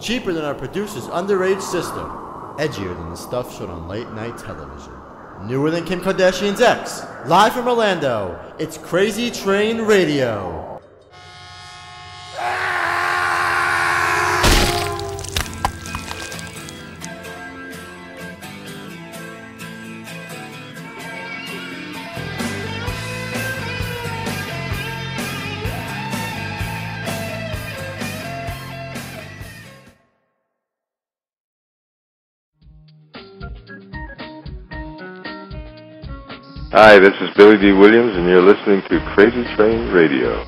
cheaper than our producer's underage sister, edgier than the stuff shown on late night television, newer than Kim Kardashian's ex. Live from Orlando, it's Crazy Train Radio. Hi, this is Billy Dee Williams, and you're listening to Crazy Train Radio.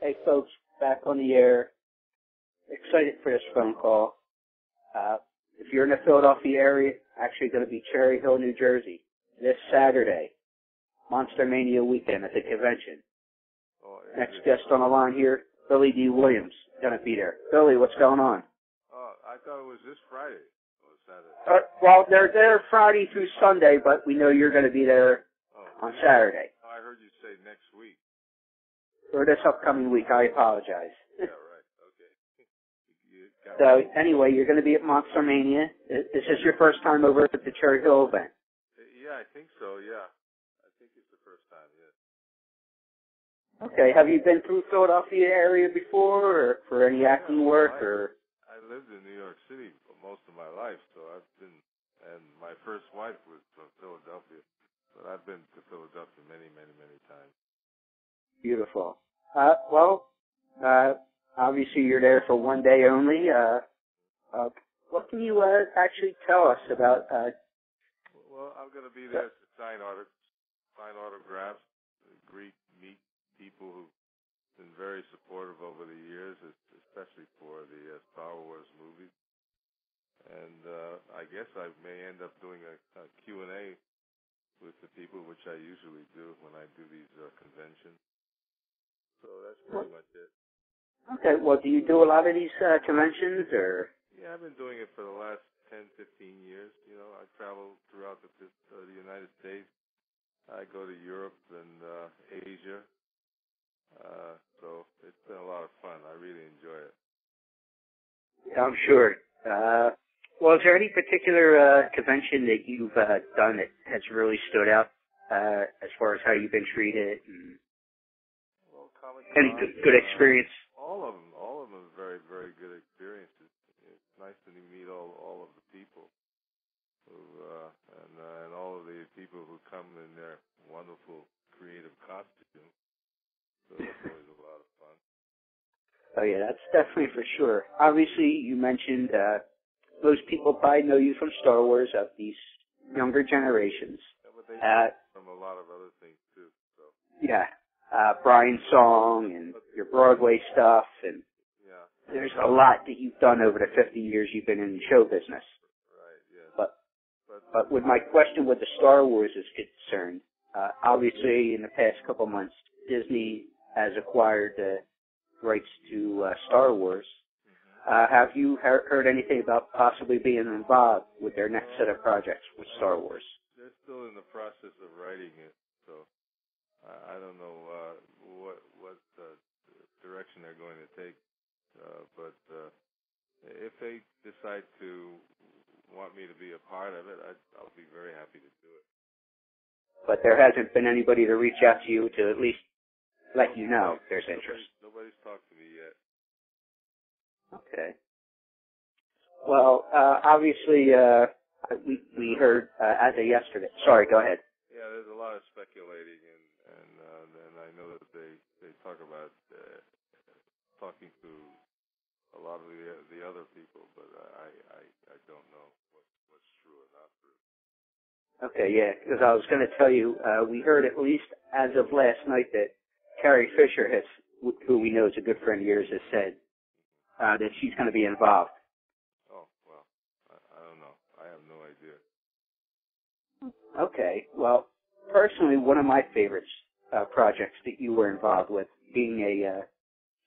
Hey folks, back on the air. Excited for this phone call. Uh, if you're in the Philadelphia area, actually going to be Cherry Hill, New Jersey, this Saturday, Monster Mania weekend at the convention. Oh, Next guest on the line here, Billy Dee Williams, going to be there. Billy, what's going on? Oh, I thought it was this Friday. Or Saturday. Uh, well, they're there Friday through Sunday, but we know you're going to be there Oh, on Saturday. oh, I heard you say next week. Or this upcoming week, I apologize. Yeah, right. Okay. So anyway, you're going to be at Monster Mania. Is is this your first time over at the Cherry Hill event? Uh, yeah, I think so. Yeah, I think it's the first time. Yes. Okay. Have you been through the Philadelphia area before, or for any acting work, or? I lived in New York City for most of my life, so I've been, and my first wife was from Philadelphia, but I've been to Philadelphia many, many, many times. Beautiful. Uh, well, uh, obviously you're there for one day only. Uh, uh, what can you uh, actually tell us about? Uh, Well, I'm going to be there to sign auto, sign autographs, greet, meet people who've been very supportive over the years, especially for the uh, Star Wars movies. And uh, I guess I may end up doing a, a Q&A with the people, which I usually do when I do these uh, conventions. So that's pretty much it. okay. Well, do you do a lot of these uh, conventions, or? Yeah, I've been doing it for the last 10, 15 years. You know, I travel throughout the, uh, the United States. I go to Europe and uh, Asia. Uh, so it's been a lot of fun. I really enjoy it. Yeah, I'm sure. Uh, well, is there any particular uh, convention that you've uh, done that has really stood out uh, as far as how you've been treated and Any good, good experience? All of them, all of them are very, very good experiences. It's nice to meet all all of the people who uh, and uh, and all of the people who come in their wonderful creative costumes. So that's always a lot of fun. Oh yeah, that's definitely for sure. Obviously, you mentioned uh, most people probably know you from Star Wars of these younger generations. Yeah, but they Uh, from a lot of other things too. So yeah, uh, Brian's song and your Broadway stuff, and yeah, there's a lot that you've done over the 50 years you've been in show business. right, yeah. But But with my question with the Star Wars is concerned, uh, obviously in the past couple months, Disney has acquired the rights to uh, Star Wars. Uh, have you he- heard anything about possibly being involved with their next set of projects with Star Wars? they're still in the process of writing it, I, I don't know uh, what what uh, direction they're going to take. Uh, but uh, if they decide to want me to be a part of it, I, I'll be very happy to do it. But there hasn't been anybody to reach out to you to at least let you know there's interest. Nobody's, nobody's talked to me yet. Okay. Well, uh, obviously, uh, we we heard uh, as of yesterday. Sorry, go ahead. Yeah, there's a lot of speculating, and and uh, and I know that they they talk about uh, talking to a lot of the the other people, but I I I don't know what what's true or not true. Okay, yeah, because I was going to tell you, uh, we heard at least as of last night that Carrie Fisher has who we know is a good friend of yours, has said uh, that she's going to be involved. Oh well, I, I don't know. I have no idea. Okay. Well, personally, one of my favorites uh, projects that you were involved with, being a uh,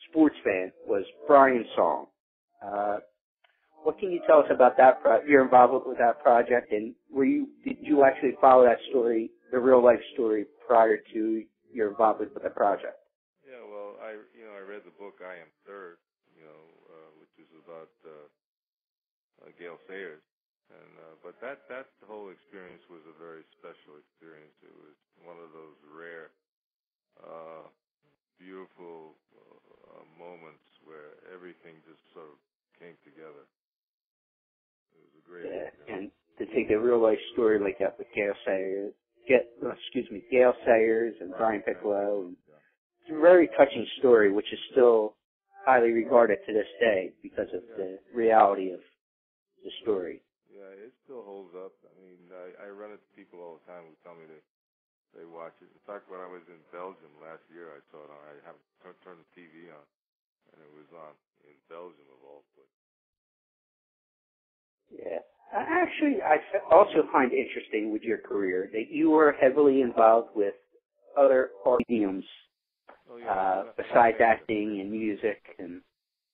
sports fan, was Brian's Song. Uh, what can you tell us about that? Pro- your involvement with that project, and were you did you actually follow that story, the real life story, prior to your involvement with the project? Yeah, well, I you know I read the book I Am Third, you know, uh, which is about uh, uh, Gale Sayers, and uh, but that that whole experience was a very special experience. It was one of those rare, uh, beautiful uh, moments where everything just sort of came together. It was a great Yeah, experience. and to take a real life story like that with Gale Sayers, get oh, excuse me, Gale Sayers and Brian Piccolo, and it's a very touching story, which is still highly regarded to this day because of the reality of the story. Yeah, it still holds up. I mean, I, I run into people all the time who tell me that they watch it. In fact, when I was in Belgium last year, I saw it on. I have t- turned the TV on, and it was on in Belgium of all places. Yeah. Actually, I also find interesting with your career that you were heavily involved with other art mediums Oh yeah. uh, besides acting and music and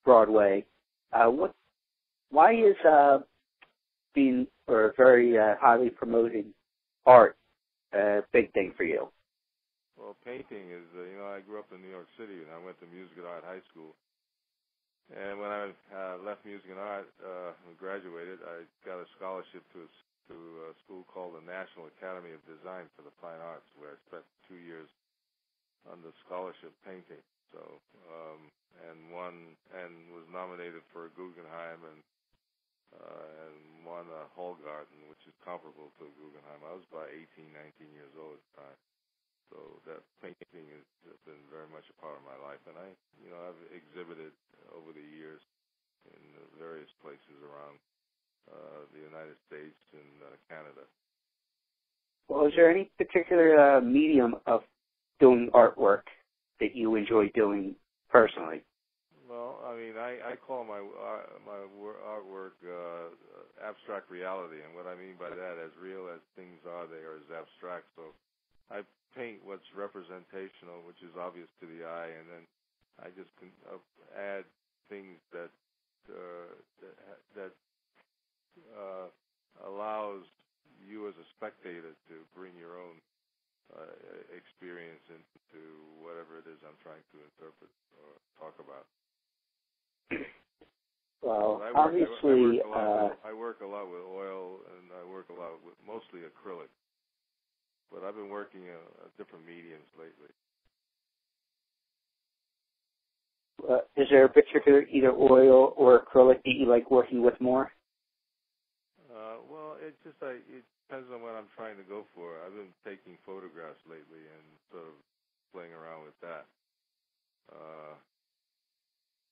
Broadway. Uh, what? Why is uh, being or very uh, highly promoted art a big thing for you? Well, painting is. Uh, you know, I grew up in New York City, and I went to music and art high school. And when I uh, left music and art, uh, and graduated, I got a scholarship to a, to a school called the National Academy of Design for the Fine Arts, where I spent two years under scholarship painting. So, um, and won and was nominated for a Guggenheim and uh, and won a Hallgarten, which is comparable to Guggenheim. I was about 18, 19 years old at the time. So that painting has been very much a part of my life, and I, you know, I've exhibited over the years in various places around uh, the United States and uh, Canada. Well, is there any particular uh, medium of doing artwork that you enjoy doing personally? I, I call my uh, my artwork uh, abstract reality, and what I mean by that, as real as things are, they are as abstract. So I paint what's representational, which is obvious to the eye, and then I just can uh, add things that uh, that, that uh, allows you as a spectator to bring your own uh, experience into whatever it is I'm trying to interpret or talk about. Well, I work, obviously, I, work a lot uh, with, I work a lot with oil, and I work a lot with mostly acrylic. But I've been working uh, different mediums lately. uh, is there a particular either oil or acrylic that you like working with more? Uh, well, it just I, it depends on what I'm trying to go for. I've been taking photographs lately and sort of playing around with that. Uh,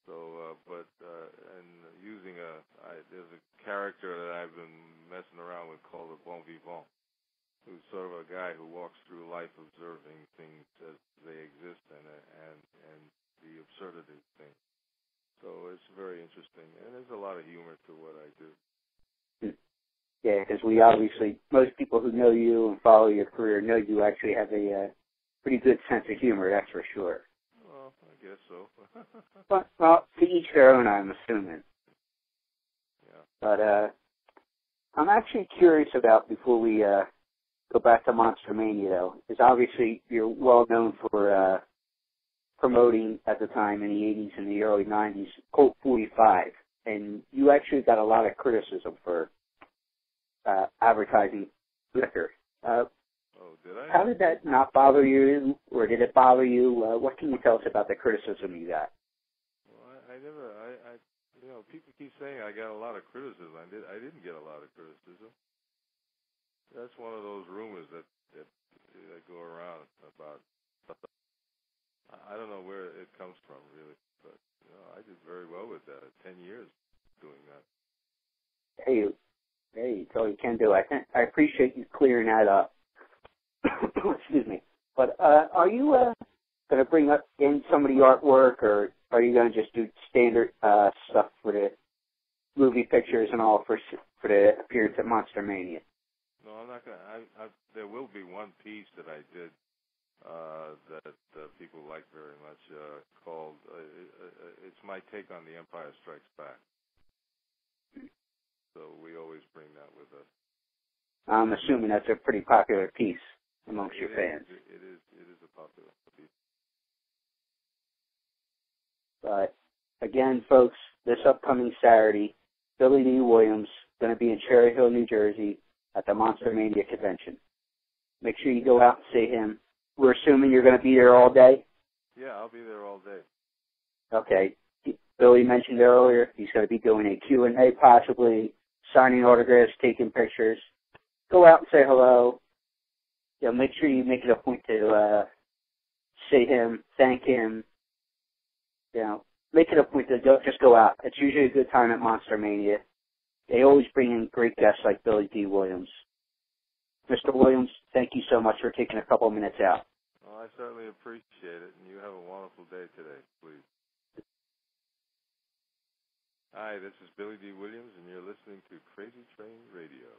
so, uh, but uh, and using a I, there's a character that I've been messing around with called the Bon Vivant, who's sort of a guy who walks through life observing things as they exist and and and the absurdity of things. So it's very interesting, and there's a lot of humor to what I do. Yeah, because we obviously, most people who know you and follow your career know you actually have a uh, pretty good sense of humor, that's for sure. Well, so. But, well, to each their own, I'm assuming. yeah. But uh, I'm actually curious about before we uh, go back to Monster Mania, though, is obviously you're well known for uh, promoting at the time in the 80s and the early 90s Colt 45, and you actually got a lot of criticism for uh, advertising liquor. Uh, Oh, did I? how did that not bother you, or did it bother you? Uh, what can you tell us about the criticism you got? Well, I, I never. I, I. You know, people keep saying I got a lot of criticism. I did. I didn't get a lot of criticism. That's one of those rumors that that, that go around about. I, I don't know where it comes from really, but you know, I did very well with that. Ten years doing that. Hey, hey, so you can do. I think I appreciate you clearing that up. Excuse me. But uh, are you uh, going to bring up in some of the artwork, or are you going to just do standard uh, stuff for the movie pictures and all for for the appearance at Monster Mania? No, I'm not. I, I, there will be one piece that I did uh, that uh, people like very much uh, called. Uh, uh, it's my take on The Empire Strikes Back. So we always bring that with us. I'm assuming that's a pretty popular piece amongst it your is, fans. It is. It is a popular piece. But again, folks, this upcoming Saturday, Billy Dee Williams going to be in Cherry Hill, New Jersey, at the Monster Mania convention. Make sure you go out and see him. We're assuming you're going to be there all day. Yeah, I'll be there all day. Okay. Billy mentioned earlier he's going to be doing a Q and A, possibly signing autographs, taking pictures. Go out and say hello. You know, make sure you make it a point to uh, see him, thank him. You know, make it a point to go, just go out. It's usually a good time at Monster Mania. They always bring in great guests like Billy Dee Williams. Mr. Williams, thank you so much for taking a couple of minutes out. Well, I certainly appreciate it, and you have a wonderful day today, please. Hi, this is Billy Dee Williams, and you're listening to Crazy Train Radio.